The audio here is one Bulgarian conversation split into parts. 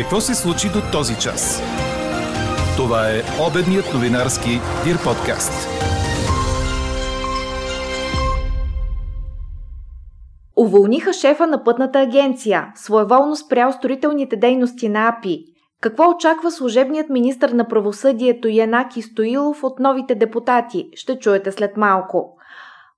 Какво се случи до този час? Това е обедният новинарски Дир подкаст. Уволниха шефа на пътната агенция, своеволно спрял строителните дейности на АПИ. Какво очаква служебният министр на правосъдието Янаки Стоилов от новите депутати? Ще чуете след малко.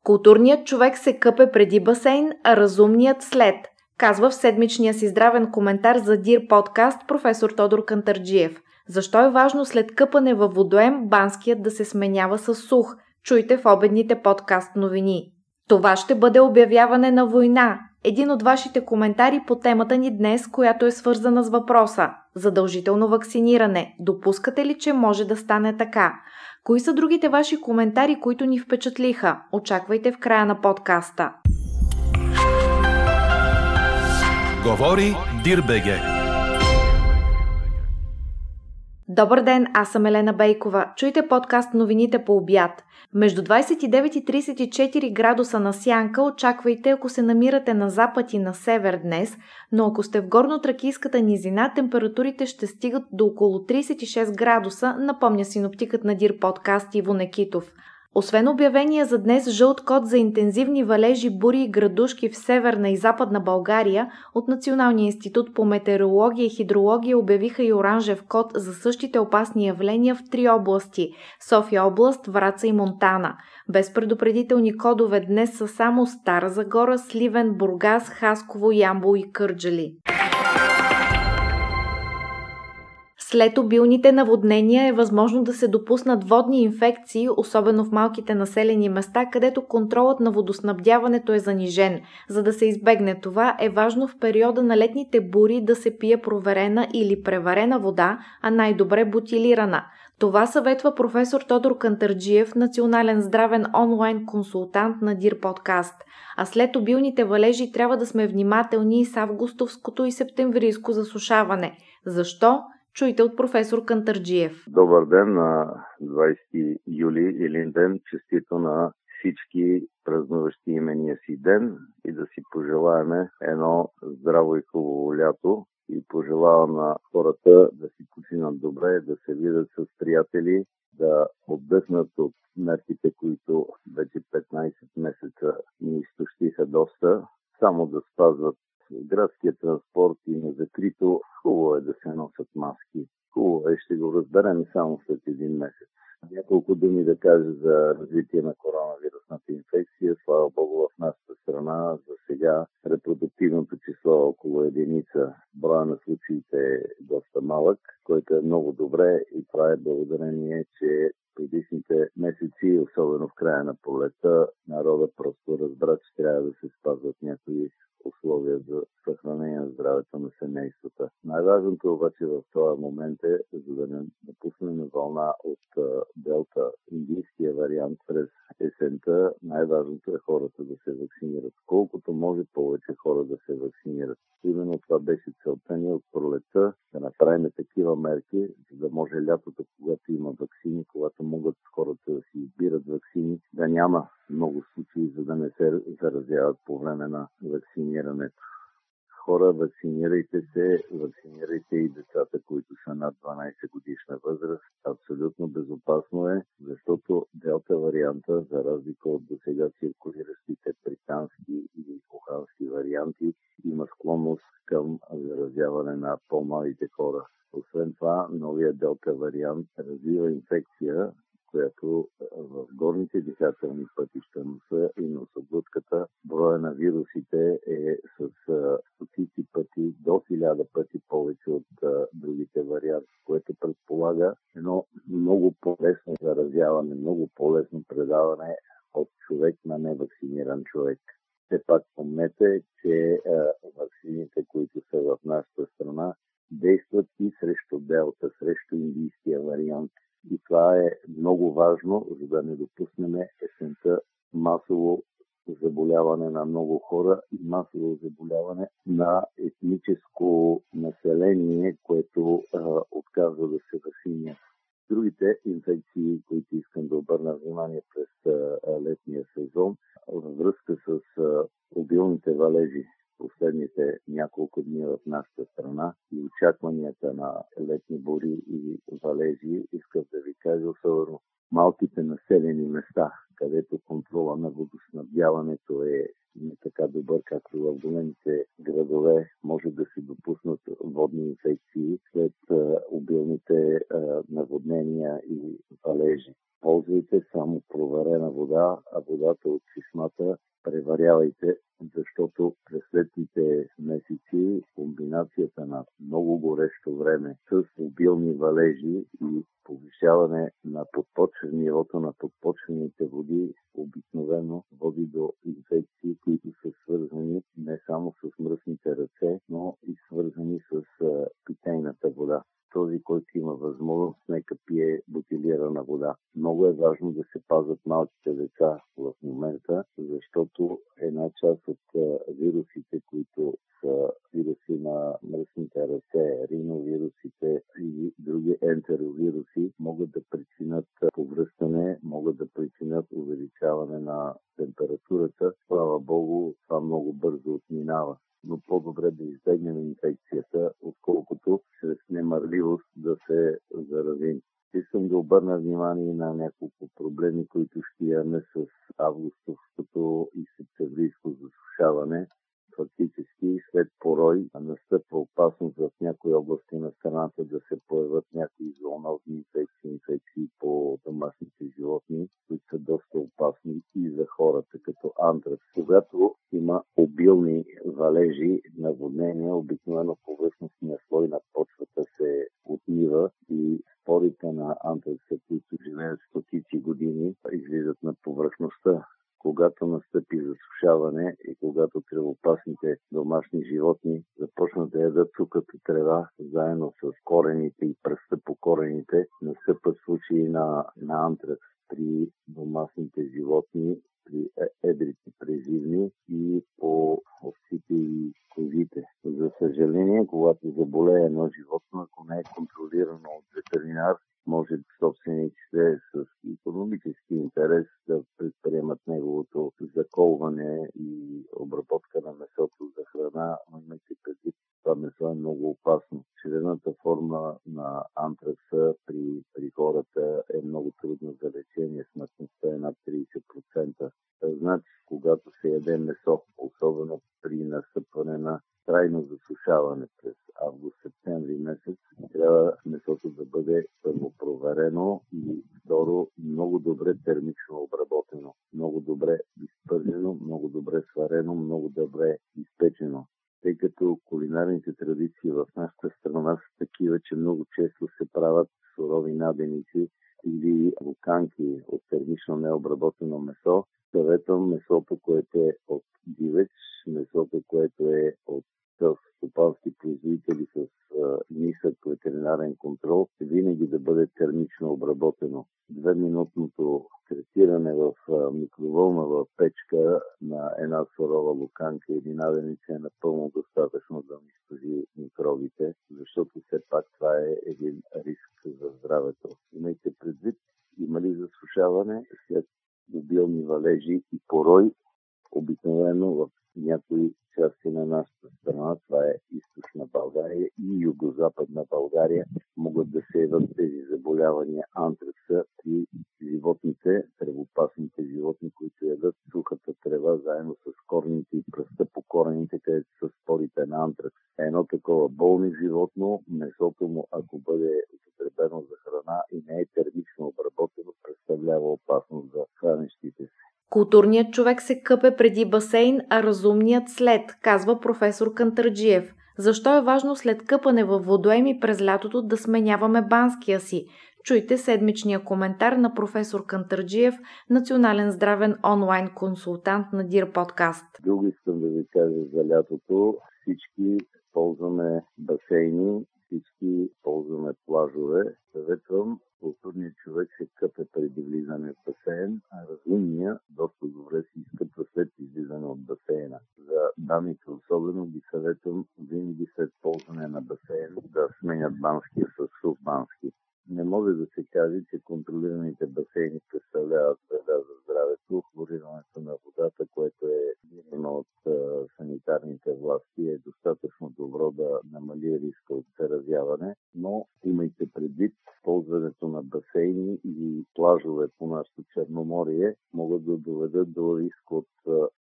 Културният човек се къпе преди басейн, а разумният след – казва в седмичния си здравен коментар за Дир подкаст професор Тодор Кантарджиев. Защо е важно след къпане във водоем банският да се сменява с сух? Чуйте в обедните подкаст новини. Това ще бъде обявяване на война. Един от вашите коментари по темата ни днес, която е свързана с въпроса Задължително вакциниране. Допускате ли, че може да стане така? Кои са другите ваши коментари, които ни впечатлиха? Очаквайте в края на подкаста. Говори Дирбеге. Добър ден, аз съм Елена Бейкова. Чуйте подкаст новините по обяд. Между 29 и 34 градуса на сянка очаквайте, ако се намирате на запад и на север днес, но ако сте в горно-тракийската низина, температурите ще стигат до около 36 градуса, напомня синоптикът на Дир подкаст Иво Некитов. Освен обявения за днес жълт код за интензивни валежи, бури и градушки в северна и западна България, от Националния институт по метеорология и хидрология обявиха и оранжев код за същите опасни явления в три области – София област, Враца и Монтана. Без предупредителни кодове днес са само Стара Загора, Сливен, Бургас, Хасково, Ямбол и Кърджали. След обилните наводнения е възможно да се допуснат водни инфекции, особено в малките населени места, където контролът на водоснабдяването е занижен. За да се избегне това, е важно в периода на летните бури да се пие проверена или преварена вода, а най-добре бутилирана. Това съветва професор Тодор Кантарджиев, национален здравен онлайн консултант на Дир подкаст. А след обилните валежи трябва да сме внимателни и с августовското и септемврийско засушаване. Защо? Чуйте от професор Кантарджиев. Добър ден на 20 юли или ден. Честито на всички празнуващи имения си ден и да си пожелаеме едно здраво и хубаво лято и пожелавам на хората да си починат добре, да се видят с приятели, да отдъхнат от мерките, които вече 15 месеца ни изтощиха доста, само да спазват градския транспорт и на закрито, хубаво е да се носят маски. Хубаво е, ще го разберем само след един месец. Няколко думи да кажа за развитие на коронавирусната инфекция. Слава Богу, в нашата страна за сега репродуктивното число е около единица. Броя на случаите е доста малък, който е много добре и това е благодарение, че предишните месеци, особено в края на пролета, народът просто разбра, че трябва да се спазват някои условия за съхранение на здравето на семействата. Най-важното обаче в този момент е, за да не напуснем вълна от Делта, индийския вариант през есента, най-важното е хората да се вакцинират. Колкото може повече хора да се вакцинират. Именно това беше целта ни от пролета, да направим такива мерки, за да може лятото, когато има вакцини, когато могат хората да си избират вакцини, да няма много случаи, за да не се заразяват по време на вакцинирането. Хора, вакцинирайте се, вакцинирайте и децата, които са над 12 годишна възраст. Абсолютно безопасно е, защото делта варианта, за разлика от до сега циркулиращите британски или ухански варианти, има склонност към заразяване на по-малите хора. Освен това, новия делта вариант развива инфекция, която в горните дихателни пътища, носа и носоглътката, броя на вирусите е с стотици пъти, до хиляда пъти повече от другите варианти, което предполага едно много по-лесно заразяване, много по-лесно предаване от човек на невакциниран човек. Все пак помнете, че вакцините, които са в нашата страна, действат и срещу делта, срещу индийския вариант. И това е много важно, за да не допуснем есента масово заболяване на много хора и масово заболяване на етническо население, което а, отказва да се вакцинира. Другите инфекции, които искам да обърна внимание през а, летния сезон, във връзка с а, обилните валежи, последните няколко дни в нашата страна и очакванията на летни бури и валежи, искам да ви кажа, особено малките населени места, където контрола на водоснабдяването е не така добър, както в големите градове, може да се допуснат водни инфекции след обилните наводнения и валежи. Ползвайте само проверена вода, а водата от чешмата преварявайте, защото през следните месеци комбинацията на много горещо време с обилни валежи и повишаване на подпочвен, нивото на подпочвените води обикновено води до инфекции, които са свързани не само с мръсните ръце, но и свързани с питейната вода този, който има възможност, нека пие бутилирана вода. Много е важно да се пазят малките деца в момента, защото една част от вирусите, които са вируси на мръсните ръце, риновирусите и други ентеровируси, могат да причинят повръщане, могат да причинят увеличаване на температурата. Слава Богу, това много бързо отминава но по-добре да избегнем инфекцията, отколкото чрез немърливост да заразим. Искам да обърна внимание на няколко проблеми, които ще имаме с августовското и септемврийско засушаване фактически след порой настъпва опасност в някои области на страната да се появят някои зоонозни инфекции, инфекции по домашните животни, които са доста опасни и за хората, като антракс. Когато има обилни валежи, наводнения, обикновено повърхностния слой на почвата се отмива и спорите на антракса, които живеят стотици години, излизат на повърхността когато настъпи засушаване и когато кръвопасните домашни животни започнат да ядат сухата трева заедно с корените и пръста по корените, настъпват случаи на, на антракс при домашните животни, при е, едрите презивни и по овците и козите. За съжаление, когато заболее едно животно, ако не е контролирано от ветеринар, може собствениците с економически интерес да предприемат неговото заколване и обработка на месото за храна, но имайте предвид, това месо е много опасно. Черената форма на антракса при, при хората е много трудна за лечение. Смъртността е над 30%. Значи, когато се яде месо, особено при настъпване на трайно засушаване през август-септември месец, трябва месото да бъде първо проверено и второ много добре термично обработено, много добре изпържено, много добре сварено, много добре изпечено. Тъй като кулинарните традиции в нашата страна са такива, че много често се правят сурови наденици или луканки от термично необработено месо, съветвам месото, което е от дивеч, месото, което е от стопански производители с ветеринарен контрол, винаги да бъде термично обработено. Двеминутното третиране в микроволнова печка на една сурова луканка или наденица е напълно достатъчно да унищожи микробите, защото все пак това е един риск за здравето. Имайте предвид, има ли засушаване след обилни валежи и порой обикновено в някои части на нашата страна, това е източна България и югозападна България, могат да се явят тези заболявания антракса при животните, тревопасните животни, които ядат сухата трева заедно с корните и пръста по корените, където са спорите на антракс. Едно такова болно животно, месото му, ако бъде употребено за храна и не е термично обработено, представлява опасност за хранещите се. Културният човек се къпе преди басейн, а разумният след, казва професор Кантарджиев. Защо е важно след къпане във водоеми през лятото да сменяваме банския си? Чуйте седмичния коментар на професор Кантарджиев, национален здравен онлайн консултант на Дир подкаст. Друго искам да ви кажа за лятото. Всички ползваме басейни, всички ползваме плажове. Съветвам културният човек се къпе преди влизане в басейн, а разумният доста добре се изкъпва след излизане от басейна. За дамите особено ги съветвам винаги след ползване на басейн да сменят банския с сух бански. Не може да се каже, че контролираните басейни представляват вреда за здравето. Хлорирането на водата, което е видимо от санитар санитарните власти е достатъчно добро да намали риска от заразяване, но имайте предвид, ползването на басейни и плажове по нашото Черноморие могат да доведат до риск от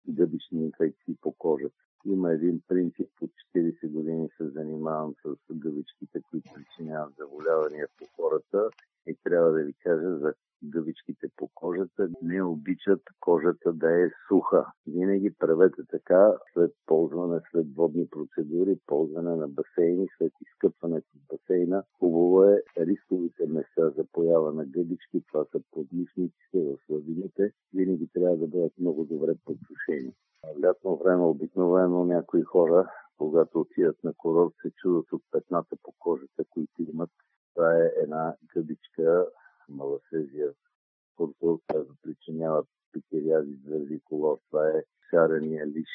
гъбични инфекции по кожата. Има един принцип, от 40 години се занимавам с гъбичките, които причиняват заболявания по хората и трябва да ви кажа за гъбичките по кожата не обичат кожата да е суха. Винаги правете така след ползване, след водни процедури, ползване на басейни, след изкъпването в басейна. Хубаво е рисковите места за поява на гъбички, това са подмишниците в слабините, винаги трябва да бъдат много добре подсушени. В лятно време обикновено някои хора, когато отидат на курорт, се чудат от петната по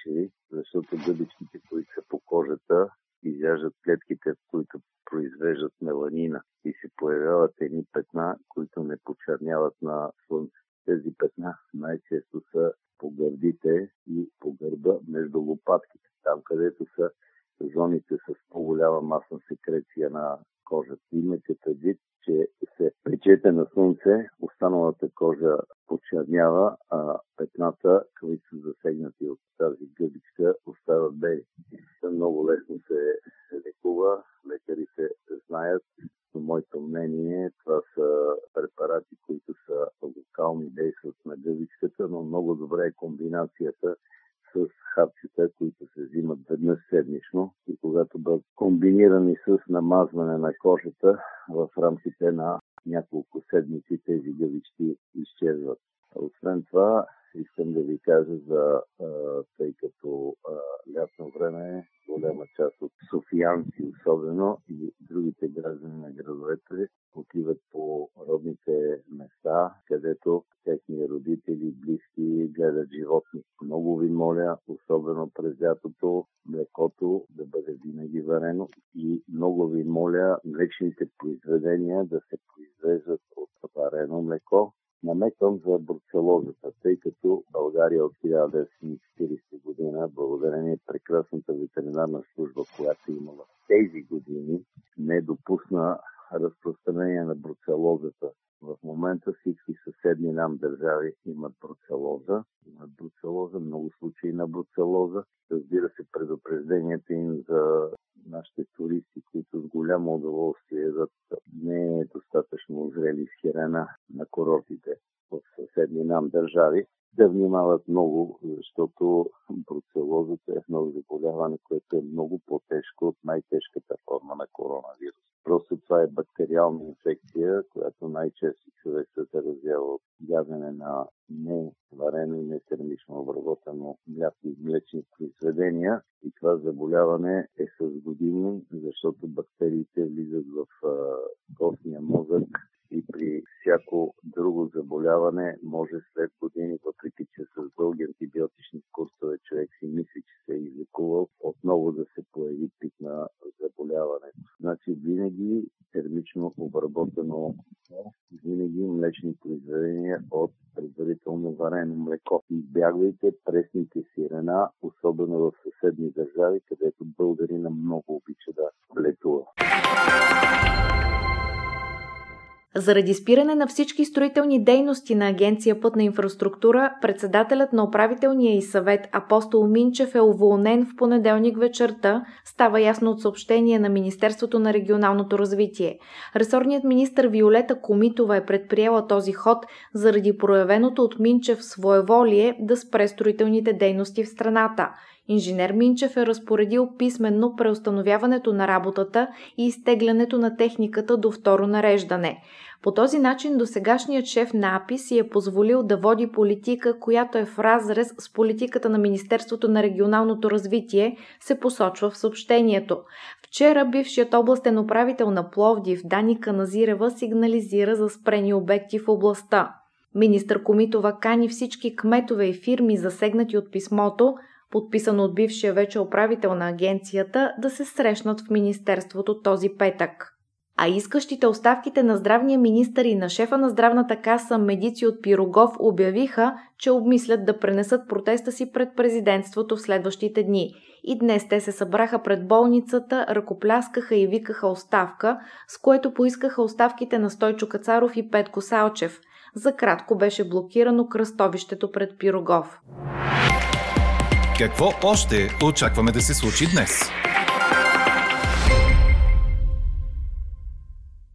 country петната, които са засегнати от тази гъбичка, остават бели. Много лесно се лекува, лекарите знаят, но моето мнение, това са препарати, които са локални, действат на гъбичката, но много добре е комбинацията с хапчета, които се взимат веднъж седмично и когато бъдат комбинирани с намазване на кожата в рамките на няколко седмици тези гъбички изчезват. Освен това, искам да ви кажа за, тъй като лятно време голяма част от софиянци особено и другите граждани на градовете отиват по родните места, където техни родители, близки гледат животни. Много ви моля, особено през лятото, млекото да бъде винаги варено и много ви моля млечните произведения да се произвеждат от варено млеко, намеквам за бруцелозата, тъй като България от 1940 година, благодарение прекрасната ветеринарна служба, която имала в тези години, не допусна разпространение на бруцелозата. В момента всички съседни нам държави имат бруцелоза. Имат бруцелоза, много случаи на бруцелоза. Разбира се, предупрежденията им за нашите туристи, които с голямо удоволствие едат не е достатъчно зрели с хирена на курортите в съседни нам държави, да внимават много, защото бруцелозата е едно заболяване, което е много по-тежко от най-тежката форма на коронавирус. Просто това е бактериална инфекция, която най-често човек се заразява от ядене на неварено и нетермично обработено мляко и млечни произведения. И това заболяване е с години, защото бактериите влизат в костния мозък и при всяко друго заболяване може след години, въпреки че с дълги антибиотични курсове човек си мисли, че се е излекувал, отново да се появи пик на заболяването. Значи винаги термично обработено винаги млечни произведения от предварително варено млеко. Избягвайте пресните сирена, особено в съседни държави, където българина много обича да летува. Заради спиране на всички строителни дейности на Агенция Пътна инфраструктура, председателят на управителния и съвет Апостол Минчев е уволнен в понеделник вечерта, става ясно от съобщение на Министерството на регионалното развитие. Ресорният министр Виолета Комитова е предприела този ход заради проявеното от Минчев своеволие да спре строителните дейности в страната. Инженер Минчев е разпоредил писменно преустановяването на работата и изтеглянето на техниката до второ нареждане. По този начин досегашният шеф на АПИ си е позволил да води политика, която е в разрез с политиката на Министерството на регионалното развитие, се посочва в съобщението. Вчера бившият областен управител на Пловдив Дани Каназирева сигнализира за спрени обекти в областта. Министър Комитова кани всички кметове и фирми, засегнати от писмото, подписано от бившия вече управител на агенцията, да се срещнат в Министерството този петък. а искащите оставките на здравния министър и на шефа на здравната каса медици от Пирогов обявиха, че обмислят да пренесат протеста си пред президентството в следващите дни. И днес те се събраха пред болницата, ръкопляскаха и викаха оставка, с което поискаха оставките на Стойчо Кацаров и Петко Салчев. За кратко беше блокирано кръстовището пред Пирогов. Какво още очакваме да се случи днес?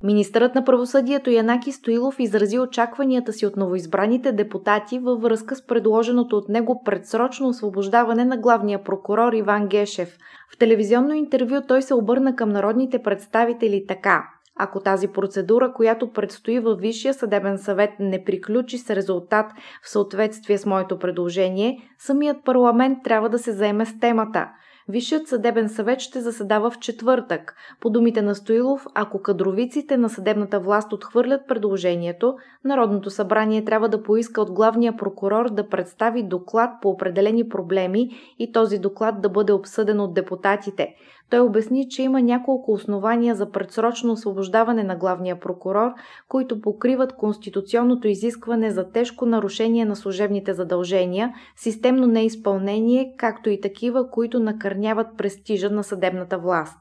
Министърът на правосъдието Янаки Стоилов изрази очакванията си от новоизбраните депутати във връзка с предложеното от него предсрочно освобождаване на главния прокурор Иван Гешев. В телевизионно интервю той се обърна към народните представители така. Ако тази процедура, която предстои във Висшия съдебен съвет, не приключи с резултат в съответствие с моето предложение, самият парламент трябва да се заеме с темата – Висшият съдебен съвет ще заседава в четвъртък. По думите на Стоилов, ако кадровиците на съдебната власт отхвърлят предложението, Народното събрание трябва да поиска от главния прокурор да представи доклад по определени проблеми и този доклад да бъде обсъден от депутатите. Той обясни, че има няколко основания за предсрочно освобождаване на главния прокурор, които покриват конституционното изискване за тежко нарушение на служебните задължения, системно неизпълнение, както и такива, които накърняват престижа на съдебната власт.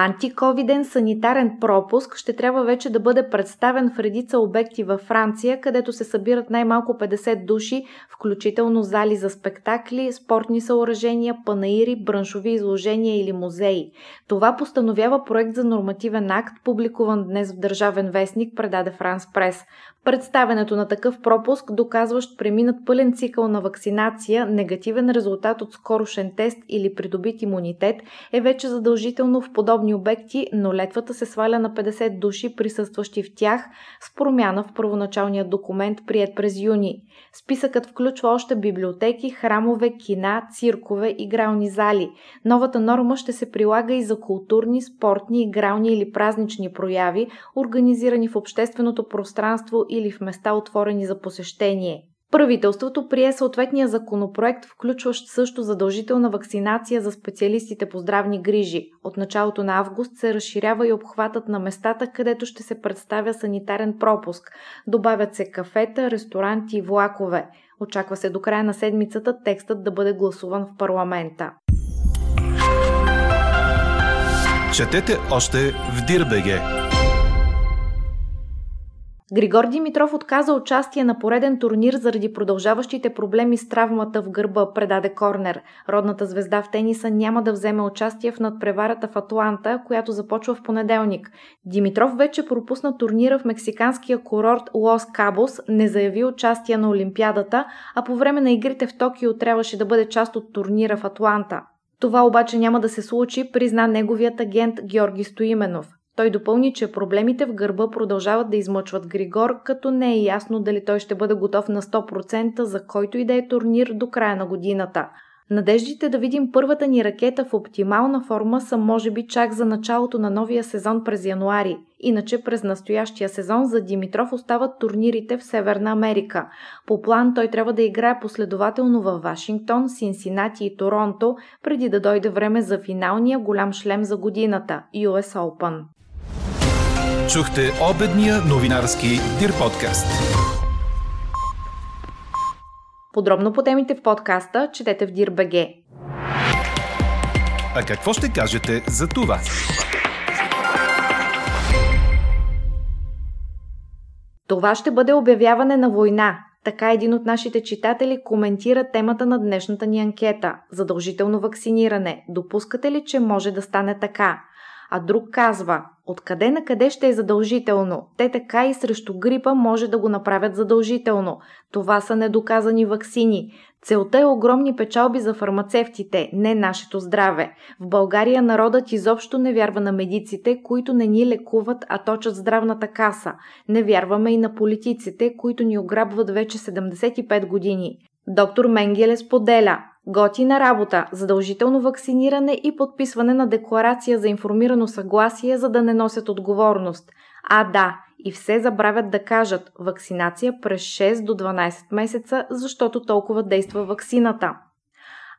Антиковиден санитарен пропуск ще трябва вече да бъде представен в редица обекти във Франция, където се събират най-малко 50 души, включително зали за спектакли, спортни съоръжения, панаири, браншови изложения или музеи. Това постановява проект за нормативен акт, публикуван днес в Държавен вестник, предаде Франс Прес. Представенето на такъв пропуск, доказващ преминат пълен цикъл на вакцинация, негативен резултат от скорошен тест или придобит имунитет, е вече задължително в подобни обекти, но летвата се сваля на 50 души, присъстващи в тях, с промяна в първоначалния документ, прият през юни. Списъкът включва още библиотеки, храмове, кина, циркове, игрални зали. Новата норма ще се прилага и за културни, спортни, игрални или празнични прояви, организирани в общественото пространство или в места отворени за посещение. Правителството прие съответния законопроект, включващ също задължителна вакцинация за специалистите по здравни грижи. От началото на август се разширява и обхватът на местата, където ще се представя санитарен пропуск. Добавят се кафета, ресторанти и влакове. Очаква се до края на седмицата текстът да бъде гласуван в парламента. Четете още в Дирбеге! Григор Димитров отказа участие на пореден турнир заради продължаващите проблеми с травмата в гърба, предаде Корнер. Родната звезда в тениса няма да вземе участие в надпреварата в Атланта, която започва в понеделник. Димитров вече пропусна турнира в мексиканския курорт Лос Кабос, не заяви участие на Олимпиадата, а по време на игрите в Токио трябваше да бъде част от турнира в Атланта. Това обаче няма да се случи, призна неговият агент Георги Стоименов. Той допълни, че проблемите в гърба продължават да измъчват Григор, като не е ясно дали той ще бъде готов на 100% за който и да е турнир до края на годината. Надеждите да видим първата ни ракета в оптимална форма са може би чак за началото на новия сезон през януари. Иначе през настоящия сезон за Димитров остават турнирите в Северна Америка. По план той трябва да играе последователно във Вашингтон, Синсинати и Торонто, преди да дойде време за финалния голям шлем за годината – US Open. Чухте обедния новинарски Дир подкаст. Подробно по темите в подкаста четете в Дир.бг. А какво ще кажете за това? Това ще бъде обявяване на война. Така един от нашите читатели коментира темата на днешната ни анкета – задължително вакциниране. Допускате ли, че може да стане така? А друг казва, откъде на къде ще е задължително? Те така и срещу грипа може да го направят задължително. Това са недоказани ваксини. Целта е огромни печалби за фармацевтите, не нашето здраве. В България народът изобщо не вярва на медиците, които не ни лекуват, а точат здравната каса. Не вярваме и на политиците, които ни ограбват вече 75 години. Доктор Менгеле споделя, Готина работа, задължително вакциниране и подписване на декларация за информирано съгласие, за да не носят отговорност. А да, и все забравят да кажат вакцинация през 6 до 12 месеца, защото толкова действа вакцината.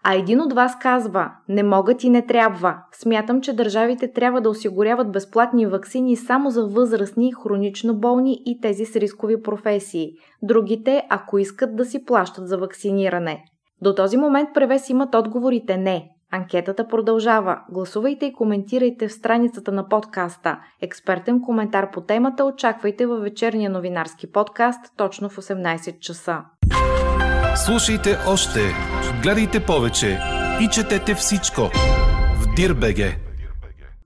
А един от вас казва, не могат и не трябва. Смятам, че държавите трябва да осигуряват безплатни вакцини само за възрастни, хронично болни и тези с рискови професии. Другите, ако искат да си плащат за вакциниране. До този момент превес имат отговорите не. Анкетата продължава. Гласувайте и коментирайте в страницата на подкаста. Експертен коментар по темата очаквайте във вечерния новинарски подкаст точно в 18 часа. Слушайте още, гледайте повече и четете всичко в Дирбеге.